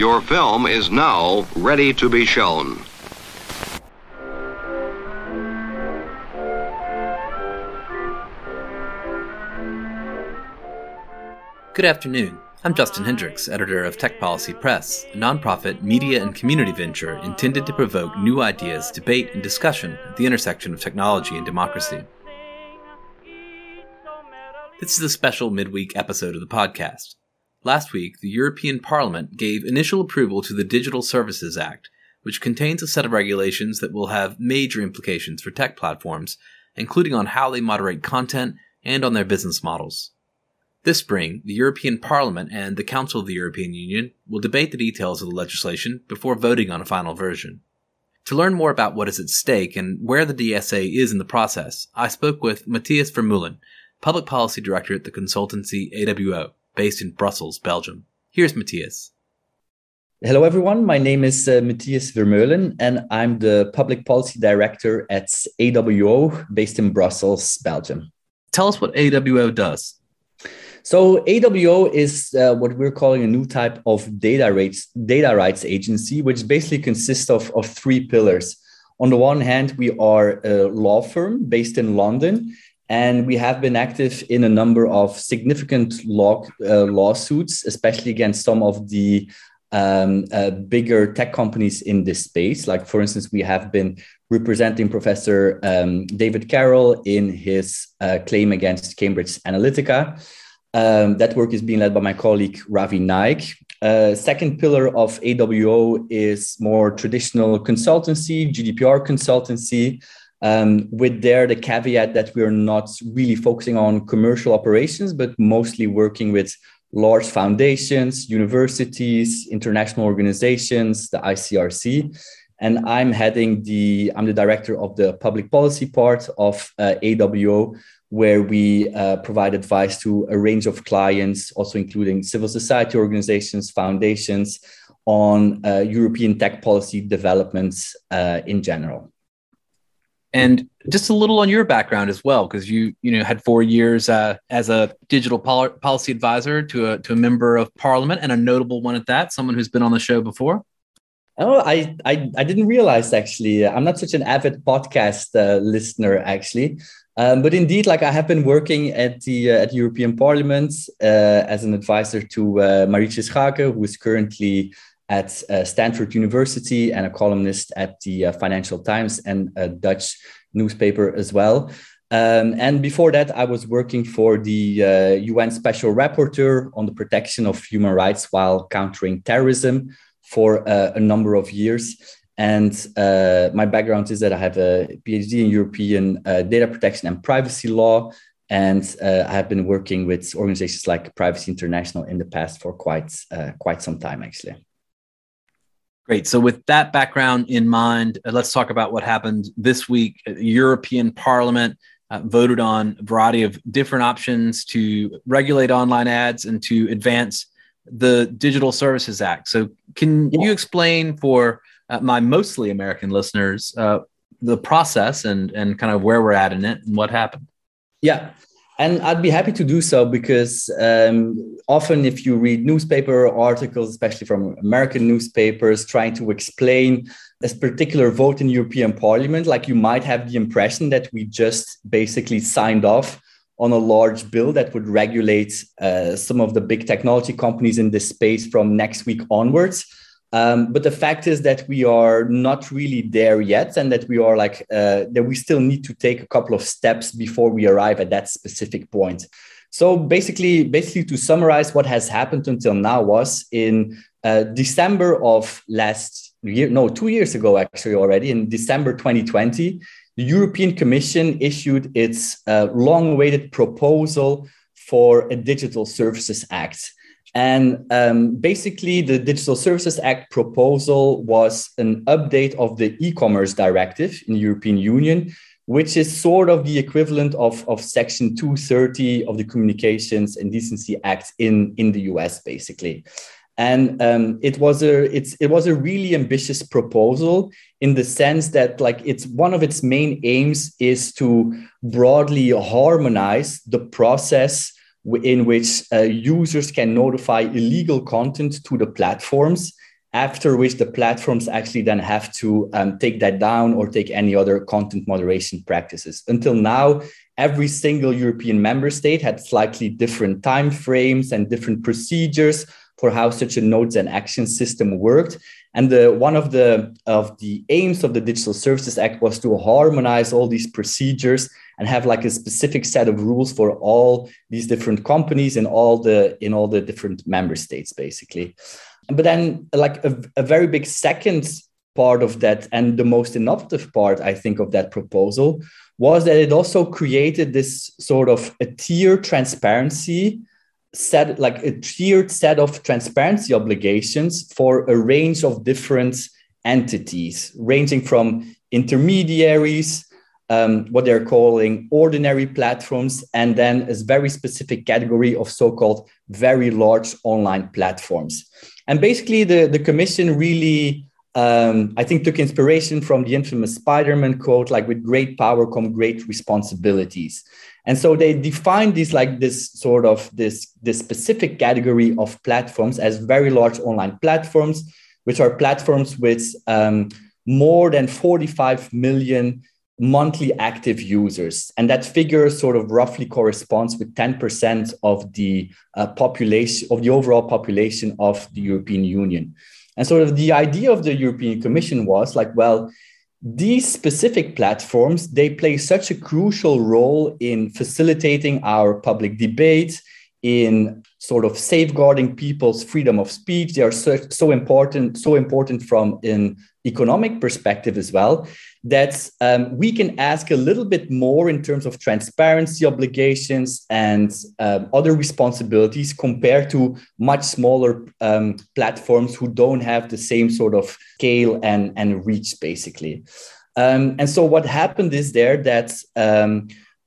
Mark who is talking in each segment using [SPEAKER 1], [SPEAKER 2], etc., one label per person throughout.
[SPEAKER 1] Your film is now ready to be shown.
[SPEAKER 2] Good afternoon. I'm Justin Hendrix, editor of Tech Policy Press, a nonprofit media and community venture intended to provoke new ideas, debate, and discussion at the intersection of technology and democracy. This is a special midweek episode of the podcast. Last week, the European Parliament gave initial approval to the Digital Services Act, which contains a set of regulations that will have major implications for tech platforms, including on how they moderate content and on their business models. This spring, the European Parliament and the Council of the European Union will debate the details of the legislation before voting on a final version. To learn more about what is at stake and where the DSA is in the process, I spoke with Mathias Vermeulen, Public Policy Director at the consultancy AWO, based in Brussels, Belgium. Here's Mathias.
[SPEAKER 3] Hello, everyone. My name is uh, Mathias Vermeulen, and I'm the Public Policy Director at AWO, based in Brussels, Belgium.
[SPEAKER 2] Tell us what AWO does.
[SPEAKER 3] So AWO is uh, what we're calling a new type of data rights data rights agency, which basically consists of, of three pillars. On the one hand, we are a law firm based in London, and we have been active in a number of significant law, uh, lawsuits, especially against some of the um, uh, bigger tech companies in this space. Like, for instance, we have been representing Professor um, David Carroll in his uh, claim against Cambridge Analytica. Um, that work is being led by my colleague Ravi Naik. Uh, second pillar of AWO is more traditional consultancy, GDPR consultancy, um, with there the caveat that we're not really focusing on commercial operations, but mostly working with large foundations, universities, international organizations, the ICRC. And I'm heading the, I'm the director of the public policy part of uh, AWO, where we uh, provide advice to a range of clients, also including civil society organizations, foundations, on uh, European tech policy developments uh, in general.
[SPEAKER 2] And just a little on your background as well, because you you know had four years uh, as a digital pol- policy advisor to a to a member of parliament and a notable one at that, someone who's been on the show before.
[SPEAKER 3] Oh, I, I, I didn't realize actually. I'm not such an avid podcast uh, listener actually, um, but indeed, like I have been working at the uh, at European Parliament uh, as an advisor to uh, Marietje Schaake, who is currently at uh, Stanford University and a columnist at the uh, Financial Times and a Dutch newspaper as well. Um, and before that, I was working for the uh, UN Special Rapporteur on the protection of human rights while countering terrorism for uh, a number of years. And uh, my background is that I have a PhD in European uh, data protection and privacy law. And I have been working with organizations like Privacy International in the past for quite, quite some time, actually.
[SPEAKER 2] Great. So, with that background in mind, uh, let's talk about what happened this week. The European Parliament uh, voted on a variety of different options to regulate online ads and to advance the Digital Services Act. So, can yeah. you explain for uh, my mostly American listeners uh, the process and and kind of where we're at in it and what happened?
[SPEAKER 3] Yeah. And I'd be happy to do so because um, often, if you read newspaper articles, especially from American newspapers, trying to explain this particular vote in European Parliament, like you might have the impression that we just basically signed off on a large bill that would regulate uh, some of the big technology companies in this space from next week onwards. Um, but the fact is that we are not really there yet, and that we are like uh, that we still need to take a couple of steps before we arrive at that specific point. So basically, basically to summarize, what has happened until now was in uh, December of last year, no, two years ago actually already, in December 2020, the European Commission issued its uh, long-awaited proposal for a Digital Services Act. And um, basically, the Digital Services Act proposal was an update of the e commerce directive in the European Union, which is sort of the equivalent of, of Section 230 of the Communications and Decency Act in, in the US, basically. And um, it was a it was a really ambitious proposal in the sense that like it's one of its main aims is to broadly harmonize the process in which uh, users can notify illegal content to the platforms after which the platforms actually then have to um, take that down or take any other content moderation practices. Until now, every single European member state had slightly different time frames and different procedures for how such a notice and action system worked. And the, one of the, of the aims of the Digital Services Act was to harmonize all these procedures and have like a specific set of rules for all these different companies in all the in all the different member states, basically. But then, like a, a very big second part of that, and the most innovative part, I think, of that proposal was that it also created this sort of a tier transparency set like a tiered set of transparency obligations for a range of different entities ranging from intermediaries um, what they're calling ordinary platforms and then a very specific category of so-called very large online platforms and basically the, the commission really um, I think took inspiration from the infamous Spider-Man quote, like with great power come great responsibilities. And so they define these like this sort of this, this specific category of platforms as very large online platforms, which are platforms with um, more than 45 million monthly active users. And that figure sort of roughly corresponds with 10% of the uh, population, of the overall population of the European Union. And sort of the idea of the European Commission was like, well, these specific platforms they play such a crucial role in facilitating our public debate in sort of safeguarding people's freedom of speech they are so, so important so important from an economic perspective as well that um, we can ask a little bit more in terms of transparency obligations and um, other responsibilities compared to much smaller um, platforms who don't have the same sort of scale and, and reach, basically. Um, and so what happened is there that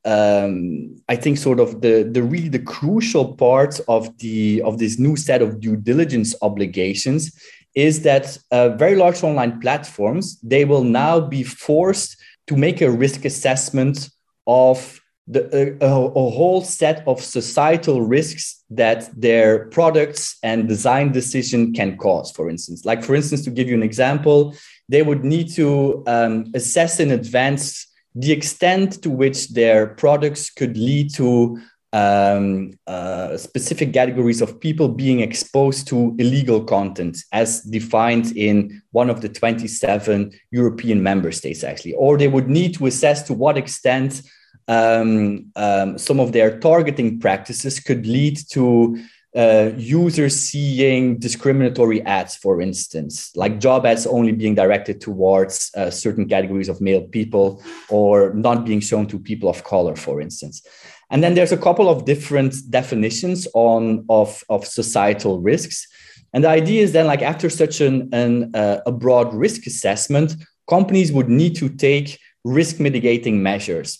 [SPEAKER 3] um, I think sort of the the really the crucial part of the of this new set of due diligence obligations is that uh, very large online platforms they will now be forced to make a risk assessment of the, a, a, whole set of societal risks that their products and design decision can cause for instance. Like for instance to give you an example they would need to um, assess in advance the extent to which their products could lead to um, uh, specific categories of people being exposed to illegal content as defined in one of the 27 European member states, actually. Or they would need to assess to what extent um, um, some of their targeting practices could lead to uh, users seeing discriminatory ads, for instance, like job ads only being directed towards uh, certain categories of male people or not being shown to people of color, for instance. And then there's a couple of different definitions on of, of societal risks. And the idea is then like after such an, an uh, a broad risk assessment, companies would need to take risk mitigating measures.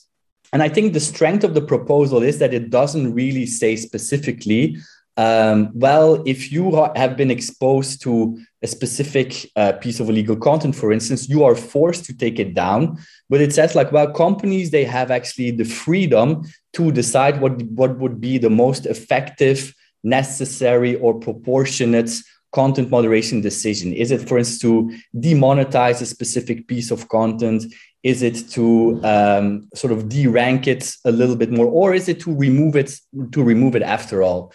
[SPEAKER 3] And I think the strength of the proposal is that it doesn't really say specifically um, well, if you have been exposed to a specific uh, piece of illegal content, for instance, you are forced to take it down. But it says like, well, companies they have actually the freedom to decide what what would be the most effective, necessary, or proportionate content moderation decision. Is it, for instance, to demonetize a specific piece of content? Is it to um, sort of de-rank it a little bit more, or is it to remove it to remove it after all?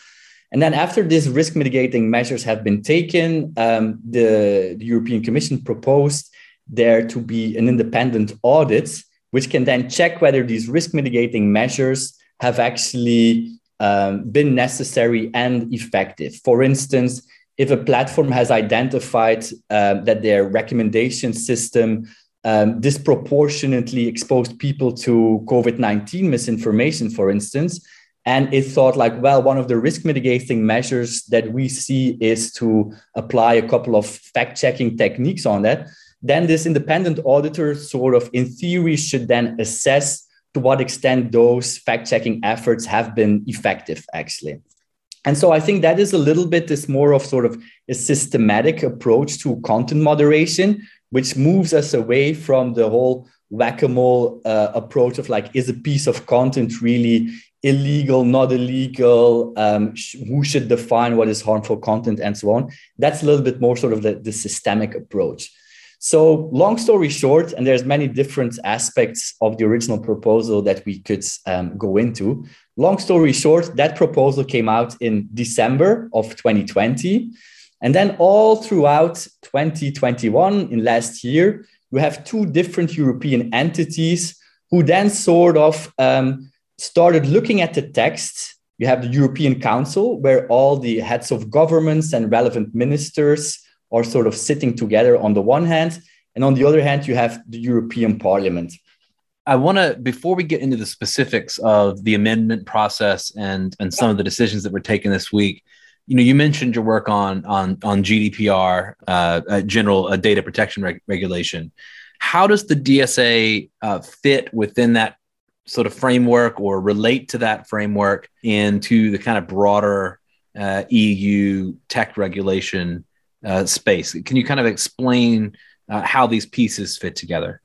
[SPEAKER 3] And then after these risk mitigating measures have been taken, um, the, the, European Commission proposed there to be an independent audit, which can then check whether these risk mitigating measures have actually um, been necessary and effective. For instance, if a platform has identified uh, that their recommendation system um, disproportionately exposed people to COVID 19 misinformation, for instance, and it thought like, well, one of the risk mitigating measures that we see is to apply a couple of fact checking techniques on that. Then this independent auditor sort of in theory should then assess to what extent those fact checking efforts have been effective actually. And so I think that is a little bit this more of sort of a systematic approach to content moderation, which moves us away from the whole whack-a-mole uh, approach of like, is a piece of content really illegal, not illegal? Um, sh- who should define what is harmful content and so on? That's a little bit more sort of the, the systemic approach. So long story short, and there's many different aspects of the original proposal that we could um, go into. Long story short, that proposal came out in December of 2020. And then all throughout 2021, in last year, you have two different European entities who then sort of um, started looking at the text. You have the European Council, where all the heads of governments and relevant ministers are sort of sitting together on the one hand. And on the other hand, you have the European Parliament.
[SPEAKER 2] I want to, before we get into the specifics of the amendment process and, and some of the decisions that were taken this week, you know, you mentioned your work on on on GDPR, uh, uh, general uh, data protection reg- regulation. How does the DSA uh, fit within that sort of framework, or relate to that framework into the kind of broader uh, EU tech regulation uh, space? Can you kind of explain how these pieces fit together?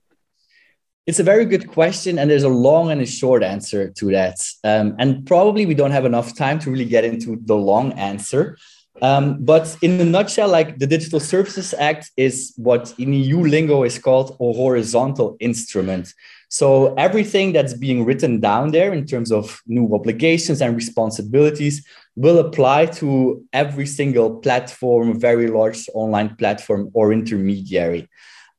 [SPEAKER 3] It's a very good question, and there's a long and a short answer to that. Um, and probably we don't have enough time to really get into the long answer. Um, but in a nutshell, like the Digital Services Act is what in EU lingo is called a horizontal instrument. So everything that's being written down there in terms of new obligations and responsibilities will apply to every single platform, very large online platform or intermediary.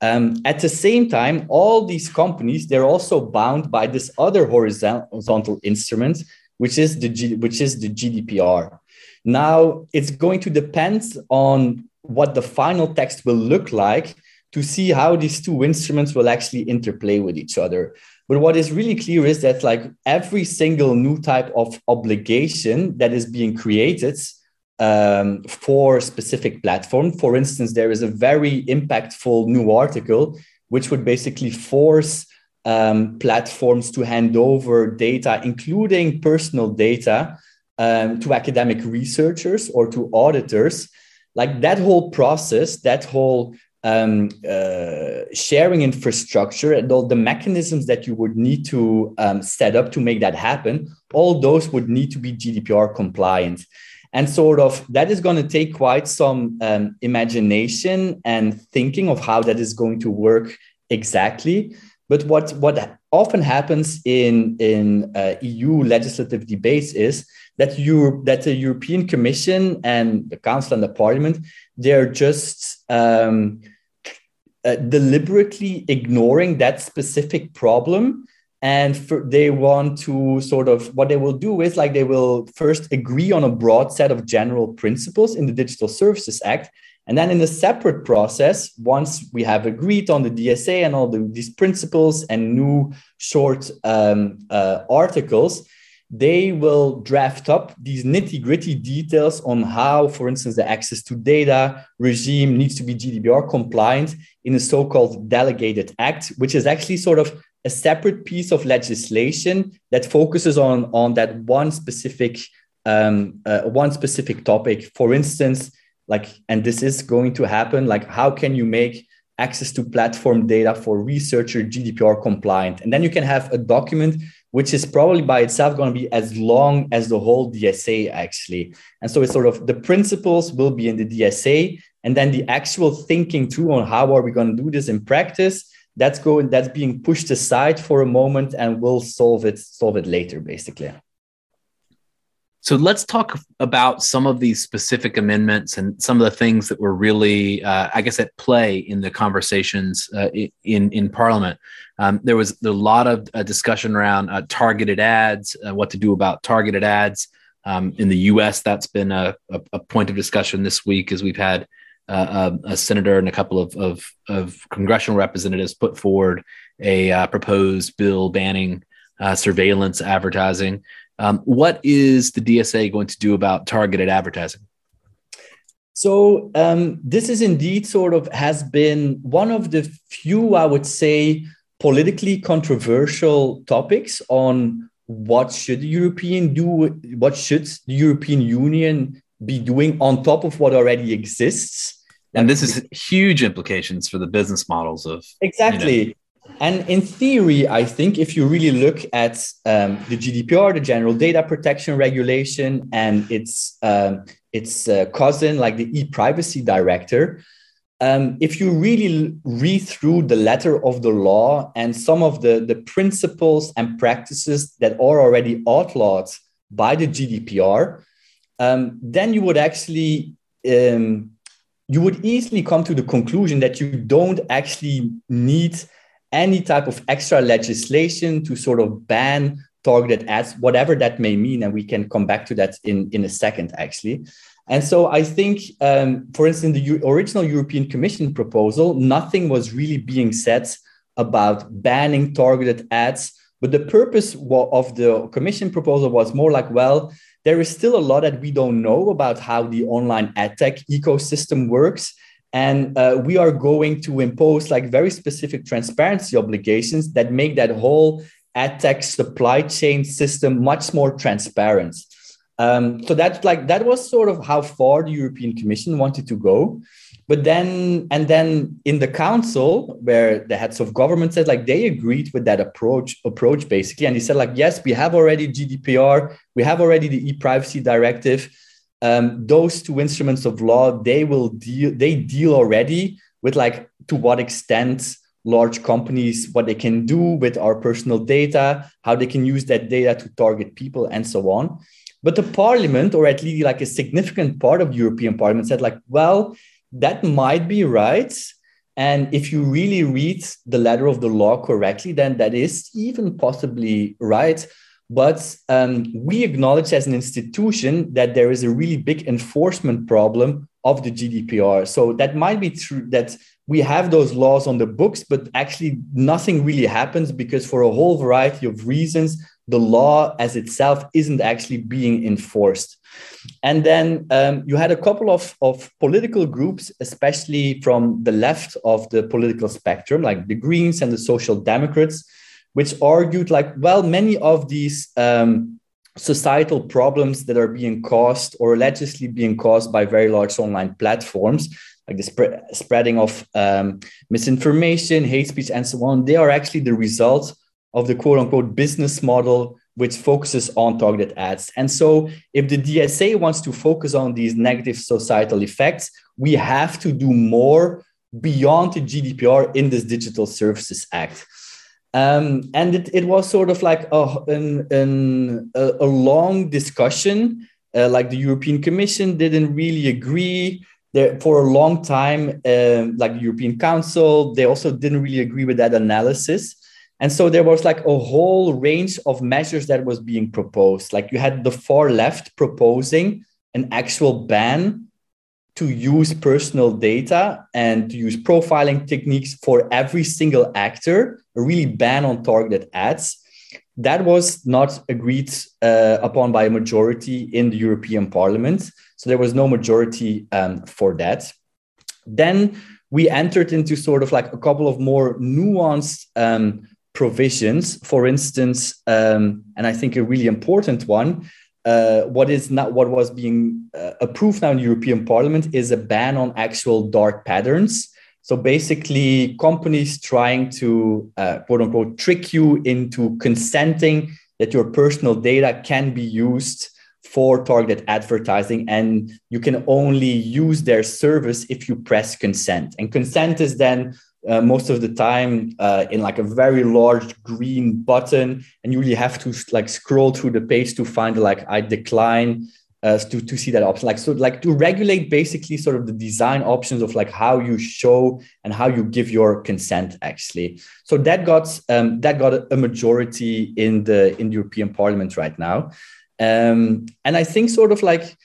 [SPEAKER 3] Um, at the same time, all these companies they're also bound by this other horizontal instrument, which is the G, which is the GDPR. Now it's going to depend on what the final text will look like to see how these two instruments will actually interplay with each other. But what is really clear is that like every single new type of obligation that is being created um, for specific platform. For instance, there is a very impactful new article which would basically force um, platforms to hand over data, including personal data, um, to academic researchers or to auditors. Like that whole process, that whole um, uh, sharing infrastructure and all the mechanisms that you would need to um, set up to make that happen, all those would need to be GDPR compliant. And sort of that is going to take quite some um, imagination and thinking of how that is going to work exactly. But what what often happens in in uh, EU legislative debates is that you that the European Commission and the Council and the Parliament they're just um, uh, deliberately ignoring that specific problem. And for, they want to sort of what they will do is like they will first agree on a broad set of general principles in the digital services act. And then in a separate process once we have agreed on the dsa and all the, these principles and new short um, uh, articles they will draft up these nitty gritty details on how, for instance, the access to data regime needs to be GDPR compliant in a so called delegated act, which is actually sort of a separate piece of legislation that focuses on, on that one specific um, uh, one specific topic. For instance, like, and this is going to happen, like how can you make access to platform data for researcher GDPR compliant? And then you can have a document which is probably by itself going to be as long as the whole DSA actually. And so it's sort of the principles will be in the DSA, and then the actual thinking through on how are we going to do this in practice that's going that's being pushed aside for a moment and we'll solve it solve it later basically
[SPEAKER 2] so let's talk about some of these specific amendments and some of the things that were really, uh, I guess, at play in the conversations uh, in in Parliament. Um, there was a lot of uh, discussion around uh, targeted ads, uh, what to do about targeted ads. Um, in the U.S., that's been a, a, a, point of discussion this week as we've had uh, a, a, senator and a couple of, of, of, congressional representatives put forward a proposed bill banning surveillance advertising. Um, what is the DSA going to do about targeted advertising?
[SPEAKER 3] So um, this is indeed sort of has been one of the few, I would say, politically controversial topics on what should the European do, what should the European Union be doing on top of what already exists.
[SPEAKER 2] And this is huge implications for the business models of
[SPEAKER 3] exactly. You know. And in theory, I think if you really look at um, the GDPR, the General Data Protection Regulation, and its um, its uh, cousin, like the e-privacy director, um, if you really read through the letter of the law and some of the, the principles and practices that are already outlawed by the GDPR, um, then you would actually um, you would easily come to the conclusion that you don't actually need any type of extra legislation to sort of ban targeted ads, whatever that may mean, and we can come back to that in in a second, actually. And so I think, um, for instance, the U- original European Commission proposal, nothing was really being said about banning targeted ads. But the purpose of the Commission proposal was more like, well, there is still a lot that we don't know about how the online ad tech ecosystem works. And uh, we are going to impose like very specific transparency obligations that make that whole ad tech supply chain system much more transparent. Um, so that's like that was sort of how far the European Commission wanted to go. But then and then in the council, where the heads of government said like they agreed with that approach approach basically, and he said like yes, we have already GDPR, we have already the e-privacy directive. Um, those two instruments of law they will deal they deal already with like to what extent large companies what they can do with our personal data how they can use that data to target people and so on but the parliament, or at least like a significant part of European Parliament, said, like, well, that might be right. And if you really read the letter of the law correctly, then that is even possibly right. But um, we acknowledge as an institution that there is a really big enforcement problem of the GDPR. So that might be true that we have those laws on the books, but actually nothing really happens because for a whole variety of reasons, the law as itself isn't actually being enforced. And then um, you had a couple of, of political groups, especially from the left of the political spectrum, like the Greens and the Social Democrats, which argued like, well, many of these um, societal problems that are being caused or allegedly being caused by very large online platforms, like the spread, spreading of um, misinformation, hate speech, and so on, they are actually the result of the quote unquote business model which focuses on targeted ads. And so, if the DSA wants to focus on these negative societal effects, we have to do more beyond the GDPR in this Digital Services Act. Um, and it, it was sort of like a, an, an, a, a long discussion. Uh, like the European Commission didn't really agree. There, for a long time, uh, like the European Council, they also didn't really agree with that analysis. And so there was like a whole range of measures that was being proposed. Like you had the far left proposing an actual ban to use personal data and to use profiling techniques for every single actor, a really ban on targeted ads. That was not agreed uh, upon by a majority in the European Parliament. So there was no majority um, for that. Then we entered into sort of like a couple of more nuanced um, provisions. For instance, um, and I think a really important one, uh, what is not what was being uh, approved now in the European Parliament is a ban on actual dark patterns. So basically, companies trying to uh, quote unquote trick you into consenting that your personal data can be used for targeted advertising and you can only use their service if you press consent and consent is then uh, most of the time uh, in like a very large green button and you really have to like scroll through the page to find like i decline uh, to, to see that option. Like so like to regulate basically sort of the design options of like how you show and how you give your consent actually. So that got um, that got a majority in the in the european parliament right now. Um, and i think sort of like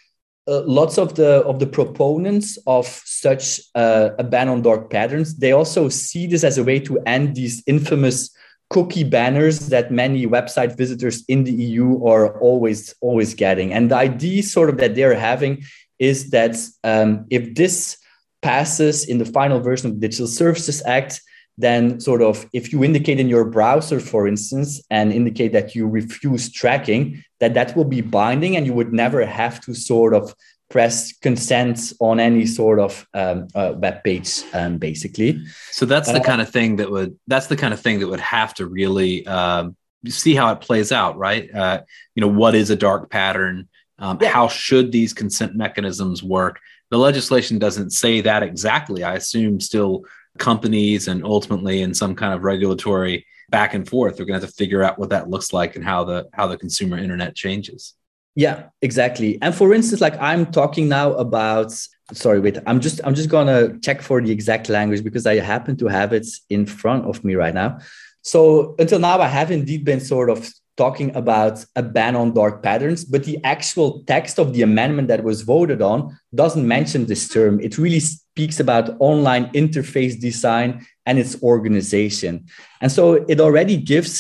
[SPEAKER 3] uh, lots of the of the proponents of such uh, a ban on dark patterns they also see this as a way to end these infamous cookie banners that many website visitors in the EU are always always getting. And the idea sort of that they're having is that um, if this passes in the final version of the Digital Services Act then sort of if you indicate in your browser for instance and indicate that you refuse tracking that that will be binding and you would never have to sort of press consent on any sort of um, uh, web page, um, basically.
[SPEAKER 2] So that's the uh, kind of thing that would that's the kind of thing that would have to really um, see how it plays out, right? Uh, you know, what is a dark pattern? Um, yeah. How should these consent mechanisms work? The legislation doesn't say that exactly. I assume still companies and ultimately in some kind of regulatory back and forth, they're going to have to figure out what that looks like and how the how the consumer internet changes.
[SPEAKER 3] Yeah, exactly. And for instance, like I'm talking now about sorry, wait, I'm just I'm just gonna check for the exact language because I happen to have it in front of me right now. So until now, I have indeed been sort of talking about a ban on dark patterns, but the actual text of the amendment that was voted on doesn't mention this term. It really speaks about online interface design and its organization. And so it already gives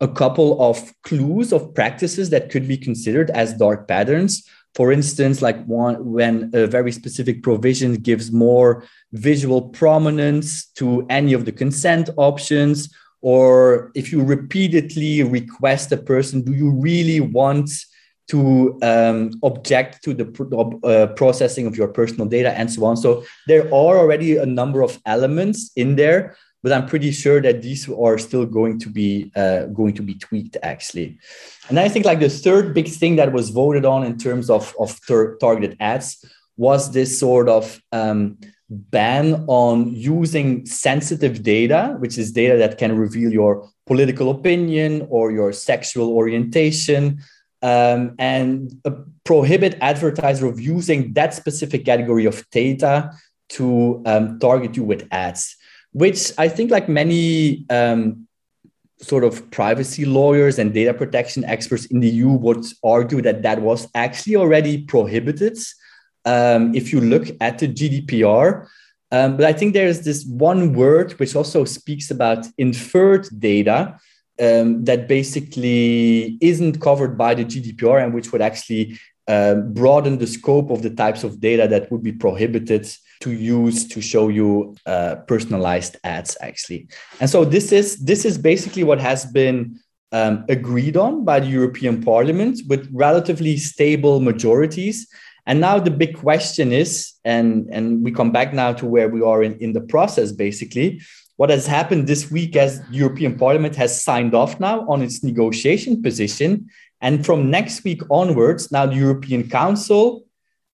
[SPEAKER 3] a couple of clues of practices that could be considered as dark patterns. For instance, like one when a very specific provision gives more visual prominence to any of the consent options, or if you repeatedly request a person, do you really want to um, object to the uh, processing of your personal data and so on? So there are already a number of elements in there, but I'm pretty sure that these are still going to be uh, going to be tweaked actually. And I think like the third big thing that was voted on in terms of of targeted ads was this sort of um, ban on using sensitive data, which is data that can reveal your political opinion or your sexual orientation, um, and uh, prohibit advertiser of using that specific category of data to um, target you with ads, which I think like many um, sort of privacy lawyers and data protection experts in the EU would argue that that was actually already prohibited um, if you look at the GDPR. Um, but I think there's this one word which also speaks about inferred data um, that basically isn't covered by the GDPR and which would actually um, broaden the scope of the types of data that would be prohibited to use to show you uh, personalized ads actually and so this is this is basically what has been um, agreed on by the european parliament with relatively stable majorities and now the big question is, and, and we come back now to where we are in, in the process, basically, what has happened this week as European Parliament has signed off now on its negotiation position. And from next week onwards, now the European Council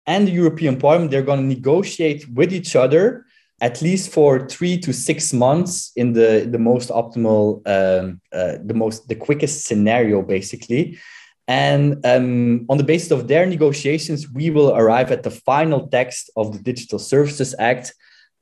[SPEAKER 3] and the European Parliament, they're going to negotiate with each other at least for three to six months in the, the most optimal, um, uh, the most, the quickest scenario, basically. And um, on the basis of their negotiations, we will arrive at the final text of the Digital Services Act,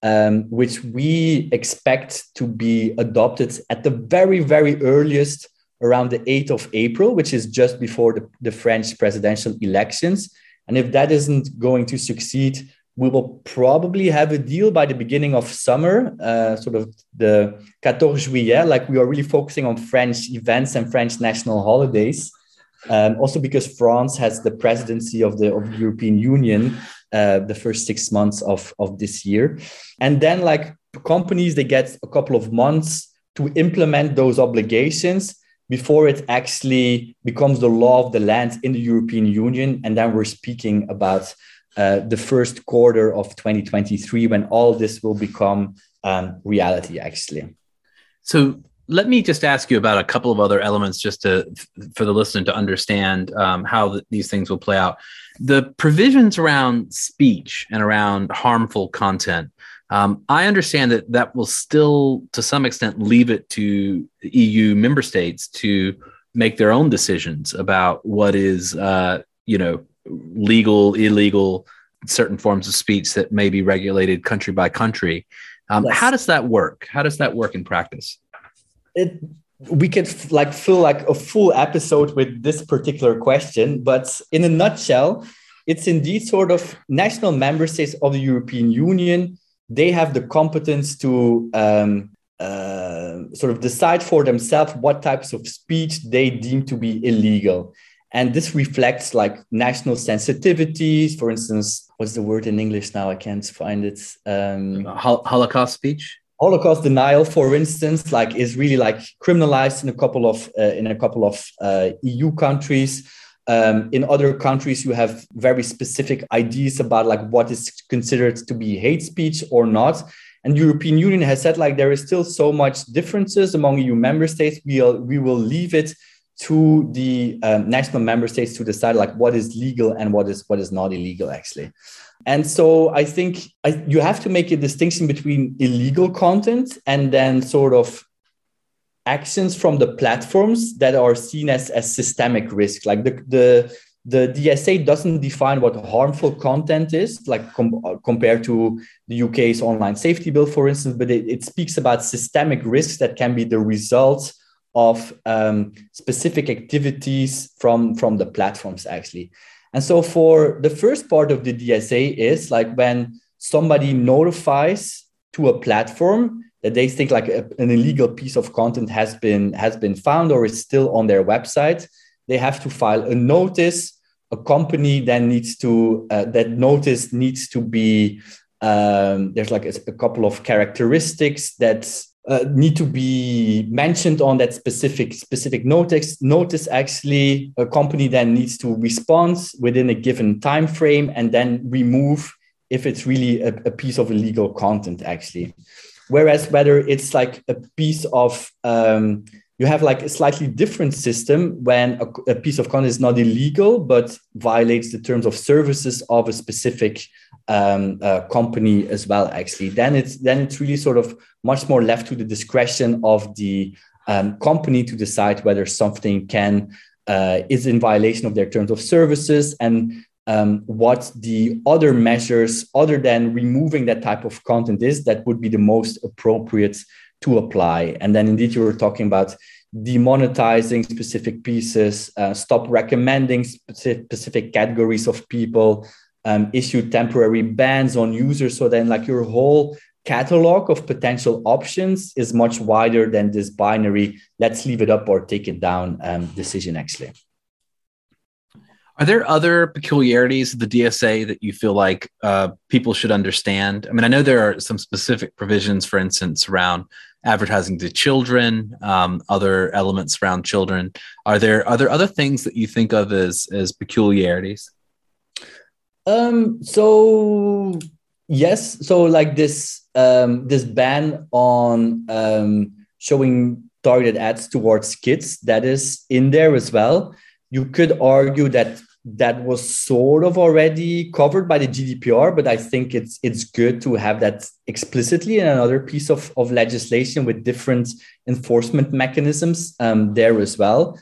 [SPEAKER 3] um, which we expect to be adopted at the very, very earliest around the 8th of April, which is just before the, the French presidential elections. And if that isn't going to succeed, we will probably have a deal by the beginning of summer, uh, sort of the 14 juillet, like we are really focusing on French events and French national holidays. Um, also because France has the presidency of the, of the European Union uh, the first six months of, of this year. And then like companies, they get a couple of months to implement those obligations before it actually becomes the law of the land in the European Union. And then we're speaking about uh, the first quarter of 2023 when all this will become um, reality, actually.
[SPEAKER 2] So let me just ask you about a couple of other elements just to for the listener to understand um, how the, these things will play out. The provisions around speech and around harmful content um, i understand that that will still to some extent leave it to eu member states to make their own decisions about what is uh, you know legal illegal certain forms of speech that may be regulated country by country. Um, yes. how does that work? How does that work in practice
[SPEAKER 3] it we could like fill like a full episode with this particular question but in a nutshell it's indeed sort of national member states of the european union. They have the competence to um, uh, sort of decide for themselves what types of speech they deem to be illegal. And this reflects like national sensitivities. For instance what's the word in english now? I can't find it. Um,
[SPEAKER 2] holocaust speech
[SPEAKER 3] Holocaust denial, for instance, like is really like criminalized in a couple of uh, in a couple of uh, EU countries. Um, in other countries, you have very specific ideas about like what is considered to be hate speech or not. And European Union has said like there is still so much differences among EU member states. We'll we will leave it to the um, national member states to decide like what is legal and what is what is not illegal actually. And so I think I, you have to make a distinction between illegal content and then sort of actions from the platforms that are seen as, as systemic risk. Like the, the, the DSA doesn't define what harmful content is, like com- compared to the UK's online safety bill, for instance, but it, it speaks about systemic risks that can be the result of um, specific activities from, from the platforms, actually. And so, for the first part of the DSA, is like when somebody notifies to a platform that they think like a, an illegal piece of content has been has been found or is still on their website they have to file a notice. A company then needs to uh, that notice needs to be um, there's like a, a, couple of characteristics that uh, need to be mentioned on that specific specific notice notice actually a company then needs to respond within a given time frame and then remove if it's really a, a piece of illegal content actually. Whereas whether it's like a piece of um, you have like a slightly different system when a, a, piece of content is not illegal but violates the terms of services of a specific um, uh, company as well actually. Then it's then it's really sort of much more left to the discretion of the um, company to decide whether something can uh, is in violation of their terms of services and um, what the other measures other than removing that type of content is that would be the most appropriate to apply. And then indeed you were talking about demonetizing specific pieces uh, stop recommending specific, categories of people um, issue temporary bans on users. So then like your whole catalog of potential options is much wider than this binary let's leave it up or take it down um, decision actually
[SPEAKER 2] are there other peculiarities of the DSA that you feel like uh, people should understand? I mean, I know there are some specific provisions, for instance, around advertising to children, um, other elements around children. Are there are there other things that you think of as as peculiarities?
[SPEAKER 3] Um, so yes, so like this um, this ban on um, showing targeted ads towards kids that is in there as well you could argue that that was sort of already covered by the GDPR, but I think it's it's good to have that explicitly in another piece of, of legislation with different enforcement mechanisms um, there as well.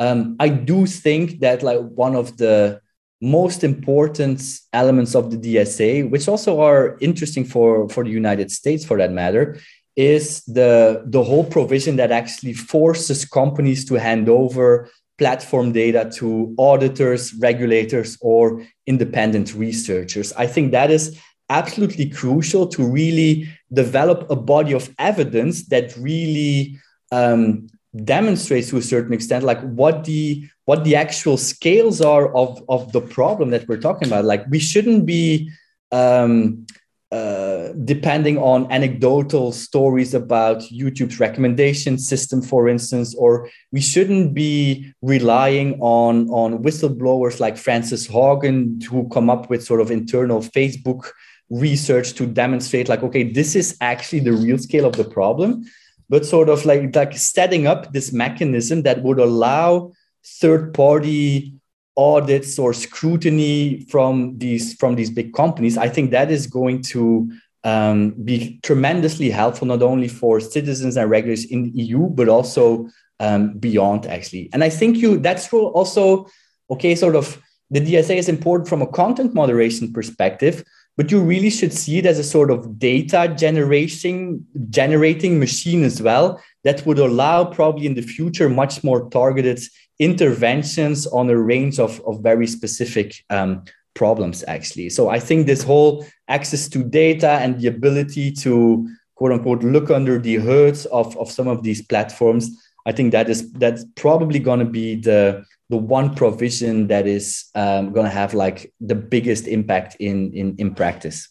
[SPEAKER 3] Um, I do think that like one of the most important elements of the DSA, which also are interesting for, for the United States for that matter, is the, the whole provision that actually forces companies to hand over platform data to auditors, regulators, or independent researchers. I think that is absolutely crucial to really develop a body of evidence that really um, demonstrates to a certain extent like what the what the actual scales are of of the problem that we're talking about. Like we shouldn't be um, uh, depending on anecdotal stories about YouTube's recommendation system, for instance, or we shouldn't be relying on, on whistleblowers like Frances Haugen who come up with sort of internal Facebook research to demonstrate like, okay, this is actually the real scale of the problem, but sort of like, like setting up this mechanism that would allow third party audits or scrutiny from these from these big companies i think that is going to um, be tremendously helpful not only for citizens and regulators in the eu but also um, beyond actually. And i think you that's also okay sort of the dsa is important from a content moderation perspective but you really should see it as a sort of data generation generating machine as well that would allow probably in the future much more targeted interventions on a range of, of very specific um, problems actually. So i think this whole access to data and the ability to quote unquote look under the hoods of, of some of these platforms i think that is that's probably going to be the the one provision that is um, going to have like the biggest impact in, in in practice.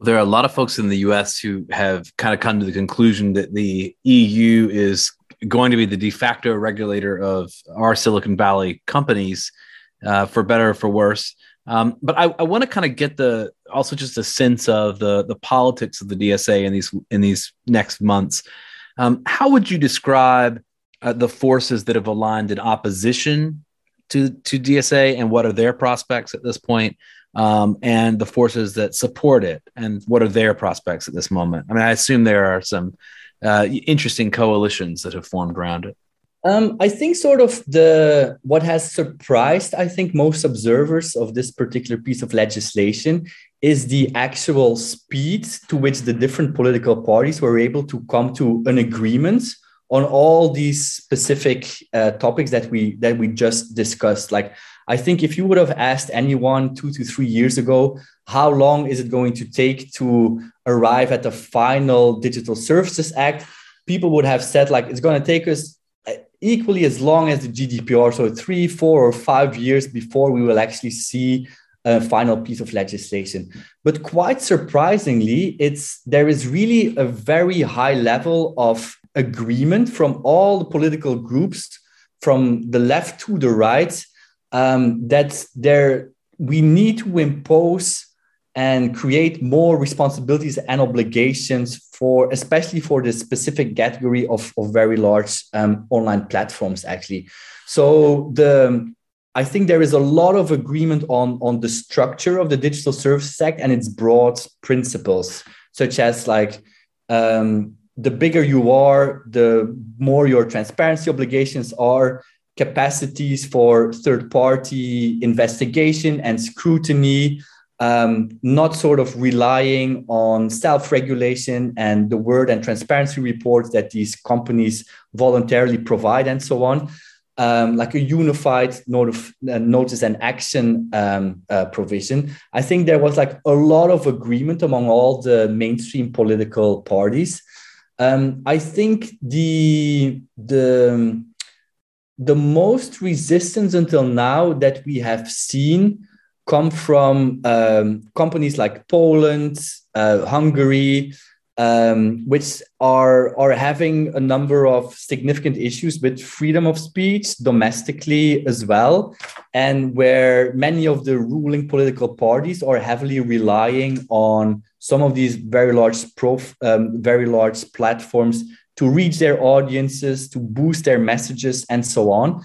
[SPEAKER 2] There are a lot of folks in the US who have kind of come to the conclusion that the EU is going to be the de facto regulator of our Silicon Valley companies. uh, for better or for worse. Um, but I, I want to kind of get the also just a sense of the the politics of the DSA in these in these next months. Um, how would you describe uh, the forces that have aligned in opposition to to DSA, and what are their prospects at this point? Um, and the forces that support it, and what are their prospects at this moment? I mean, I assume there are some uh, interesting coalitions that have formed around it.
[SPEAKER 3] Um, I think sort of the what has surprised I think most observers of this particular piece of legislation is the actual speed to which the different political parties were able to come to an agreement on all these specific uh, topics that we that we just discussed. Like I think if you would have asked anyone two to three years ago, how long is it going to take to arrive at the final Digital Services Act? People would have said like it's going to take us uh, equally as long as the GDPR, so three, four, or five years before we will actually see a final piece of legislation. But quite surprisingly, it's there is really a very high level of agreement from all the political groups, from the left to the right, um, that there we need to impose and create more responsibilities and obligations for especially for the specific category of, of very large um, online platforms actually. So the i think there is a lot of agreement on on the structure of the digital services act and its broad principles such as like um, the bigger you are the more your transparency obligations are capacities for third party investigation and scrutiny um, not sort of relying on self regulation and the word and transparency reports that these companies voluntarily provide, and so on. Um, like a unified uh, notice and action um, uh, provision. I think there was like a lot of agreement among all the mainstream political parties. Um, I think the the the most resistance until now that we have seen come from um, companies like Poland, uh, Hungary, um, which are are having a number of significant issues with freedom of speech domestically as well, and where many of the ruling political parties are heavily relying on some of these very large prof, um, very large platforms to reach their audiences, to boost their messages, and so on.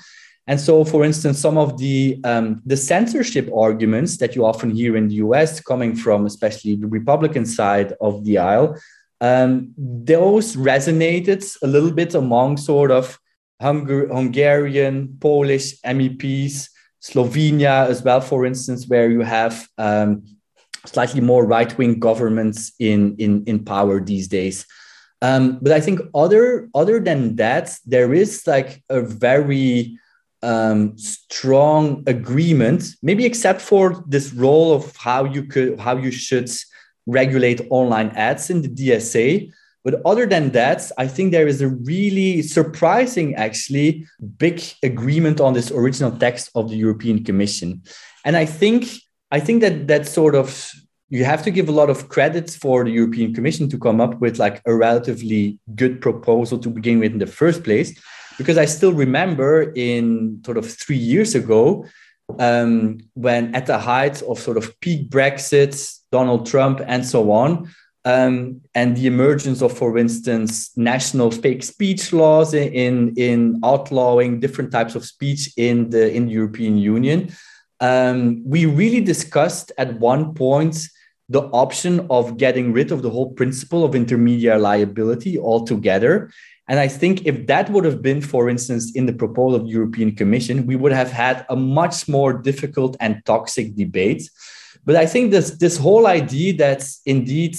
[SPEAKER 3] And so, for instance, some of the um, the censorship arguments that you often hear in the U.S. coming from, especially the Republican side of the aisle, um, those resonated a little bit among sort of Hungar- Hungarian, Polish MEPs, Slovenia as well, for instance, where you have um, slightly more right-wing governments in in in power these days. Um, but I think other other than that, there is like a very um, strong agreement, maybe except for this role of how you could how you should regulate online ads in the DSA. But other than that, I think there is a really surprising, actually, big agreement on this original text of the European Commission. And I think I think that that sort of you have to give a lot of credit for the European Commission to come up with like a relatively good proposal to begin with in the first place because I still remember in sort of three years ago um, when at the height of sort of peak Brexit, Donald Trump, and so on, um, and the emergence of, for instance, national fake speech laws in in outlawing different types of speech in the in the European Union. Um, we really discussed at one point the option of getting rid of the whole principle of intermediary liability altogether and I think if that would have been, for instance, in the proposal of the European Commission, we would have had a much more difficult and toxic debate. But I think this, this whole idea that indeed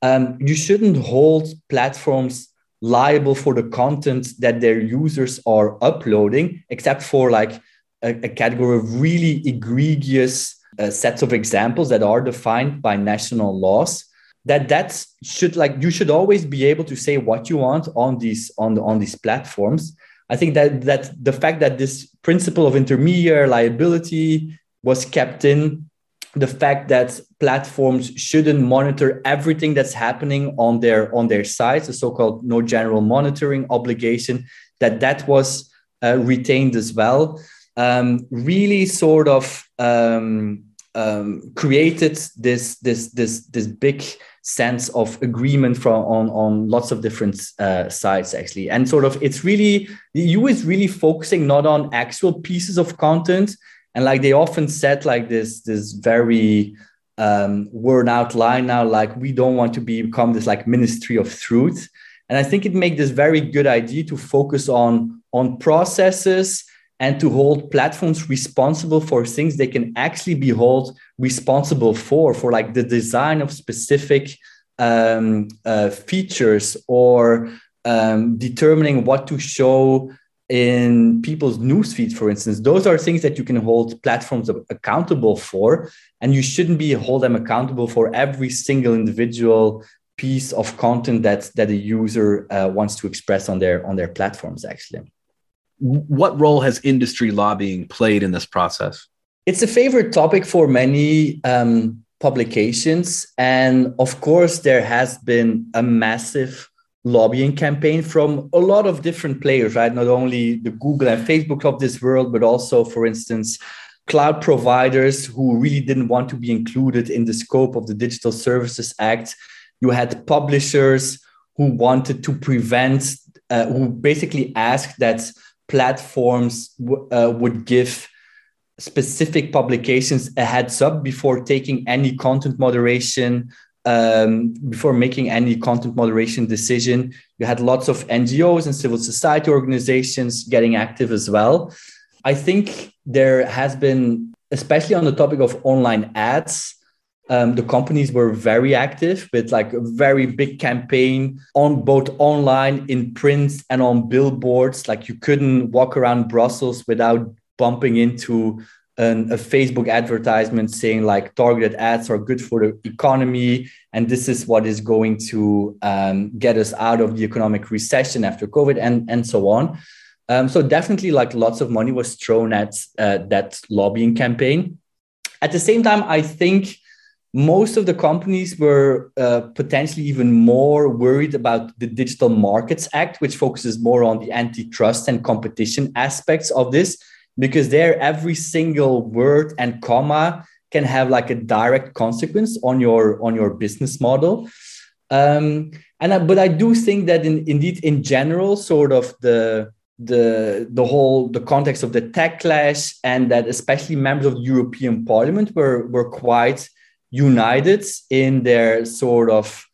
[SPEAKER 3] um, you shouldn't hold platforms liable for the content that their users are uploading, except for like a, a category of really egregious uh, sets of examples that are defined by national laws that that should like you should always be able to say what you want on these on the, on these platforms. I think that that the fact that this principle of intermediary liability was kept in the fact that platforms shouldn't monitor everything that's happening on their on their sites the so-called no general monitoring obligation that that was uh, retained as well um, really sort of um, um, created this this this this big sense of agreement from on on lots of different uh, sides actually. And sort of it's really the eu is really focusing not on actual pieces of content. And like they often said like this this very um, worn out line now like we don't want to become this like ministry of truth. And i think it makes this very good idea to focus on on processes and to hold platforms responsible for things they can actually be held responsible for for like the design of specific um, uh, features or um, determining what to show in people's newsfeed, for instance. Those are things that you can hold platforms accountable for, and you shouldn't be hold them accountable for every single individual piece of content that that a user uh, wants to express on their on their platforms. Actually,
[SPEAKER 2] what role has industry lobbying played in this process?
[SPEAKER 3] It's a favorite topic for many um, publications. And of course, there has been a massive lobbying campaign from a lot of different players, right? Not only the Google and Facebook of this world, but also, for instance, cloud providers who really didn't want to be included in the scope of the Digital Services Act. You had publishers who wanted to prevent, uh, who basically asked that platforms uh, would give specific publications a heads up before taking any content moderation um, before making any content moderation decision. You had lots of ngos and civil society organizations getting active as well. I think there has been especially on the topic of online ads um, the companies were very active with like a very big campaign on both online in print and on billboards. Like you couldn't walk around brussels without bumping into an, a facebook advertisement saying like targeted ads are good for the economy and this is what is going to um, get us out of the economic recession after covid and, and so on. Um, so definitely like lots of money was thrown at uh, that lobbying campaign. At the same time i think most of the companies were uh, potentially even more worried about the Digital Markets Act, which focuses more on the antitrust and competition aspects of this, because there every single word and comma can have like a direct consequence on your on your business model. Um, and I, but I do think that in, indeed, in general, sort of the the the whole the context of the techlash and that especially members of the European Parliament were were quite united in their sort of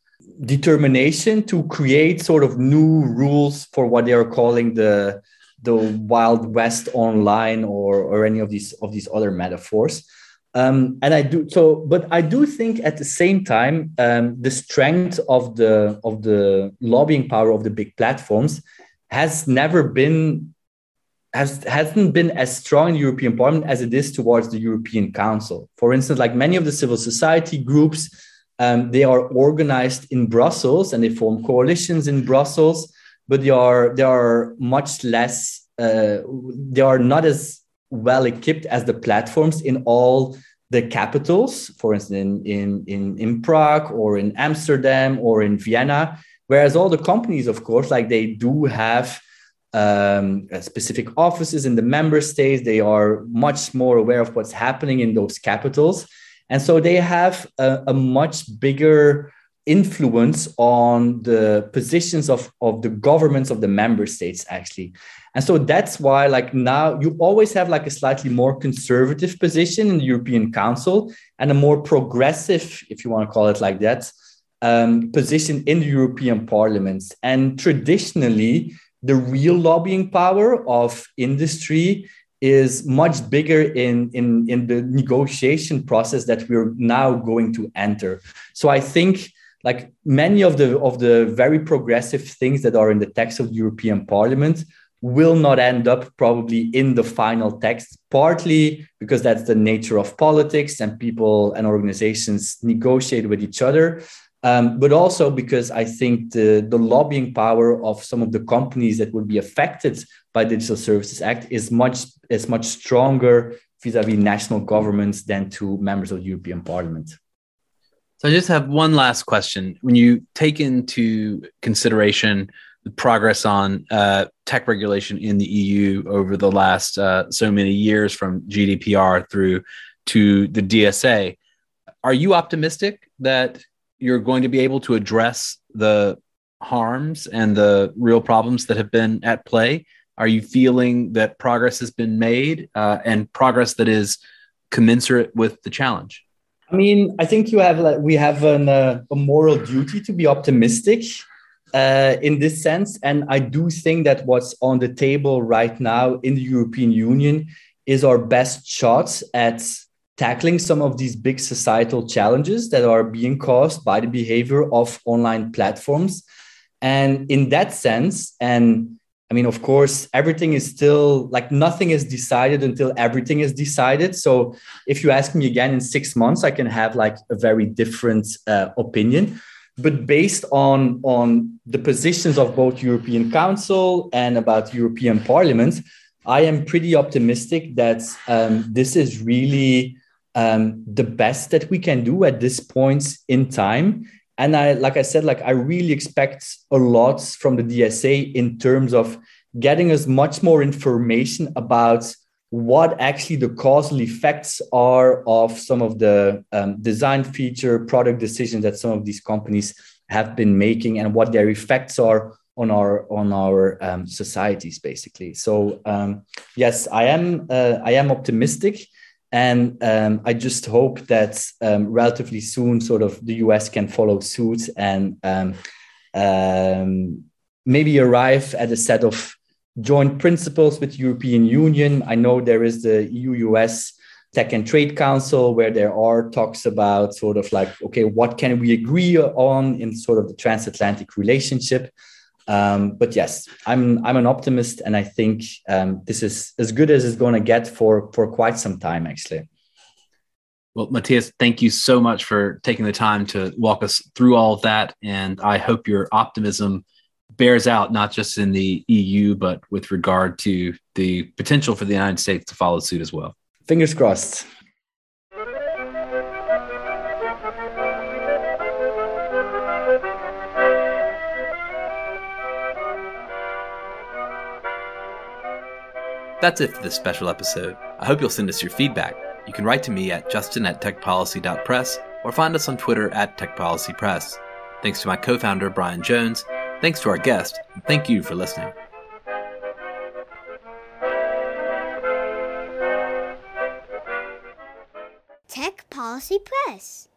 [SPEAKER 3] determination to create sort of new rules for what they are calling the the wild west online or or any of these of these other metaphors. Um, and i do so but i do think at the same time um, the strength of the of the lobbying power of the big platforms has never been has hasn't been as strong in the European Parliament as it is towards the European Council. For instance, like many of the civil society groups, um, they are organized in Brussels and they form coalitions in Brussels, but they are they are much less uh, they are not as well equipped as the platforms in all the capitals, for instance, in, in, in, in Prague or in Amsterdam or in Vienna. Whereas all the companies, of course, like they do have um, uh, specific offices in the member states. They are much more aware of what's happening in those capitals. And so they have a, a much bigger influence on the positions of, of the governments of the member states, actually. And so that's why, like now, you always have like a slightly more conservative position in the European Council and a more progressive, if you want to call it like that, um, position in the European Parliament. And traditionally, the real lobbying power of industry is much bigger in, in, in the negotiation process that we're now going to enter. So I think like many of the of the very progressive things that are in the text of the European Parliament will not end up probably in the final text, partly because that's the nature of politics and people and organizations negotiate with each other. Um, but also because I think the, the lobbying power of some of the companies that would be affected by Digital Services Act is much is much stronger vis-a-vis national governments than to members of the European Parliament.
[SPEAKER 2] So I just have one last question. When you take into consideration the progress on uh, tech regulation in the EU over the last uh, so many years, from GDPR through to the DSA. Are you optimistic that you're going to be able to address the harms and the real problems that have been at play? Are you feeling that progress has been made uh, and progress that is commensurate with the challenge?
[SPEAKER 3] I mean, I think you have like, we have an, uh, a moral duty to be optimistic uh, in this sense, and I do think that what's on the table right now in the European Union is our best shot at tackling some of these big societal challenges that are being caused by the behavior of online platforms. And in that sense, and I mean, of course, everything is still like nothing is decided until everything is decided. So if you ask me again in six months, I can have like a very different uh, opinion. But based on, on the positions of both European Council and about European Parliament, I am pretty optimistic that um, this is really um, the best that we can do at this point in time. And I, like I said, like I really expect a lot from the DSA in terms of getting us much more information about what actually the causal effects are of some of the um, design feature product decisions that some of these companies have been making and what their effects are on our on our um, societies basically so um, yes i am uh, i am optimistic and um, I just hope that um, relatively soon, sort of the US can follow suit and um, um maybe arrive at a set of joint principles with European Union. I know there is the EU-US Tech and Trade Council where there are talks about sort of like, okay, what can we agree on in sort of the transatlantic relationship? Um, but yes, I'm I'm an optimist, and I think um, this is as good as it's going to get for for quite some time, actually.
[SPEAKER 2] Well, Mathias, thank you so much for taking the time to walk us through all of that, and I hope your optimism bears out not just in the EU, but with regard to the potential for the United States to follow suit as well.
[SPEAKER 3] Fingers crossed.
[SPEAKER 2] That's it for this special episode. I hope you'll send us your feedback. You can write to me at justin at techpolicy.press or find us on Twitter at techpolicypress. Thanks to my co founder, Brian Jones. Thanks to our guest, and thank you for listening.
[SPEAKER 4] Tech Policy Press.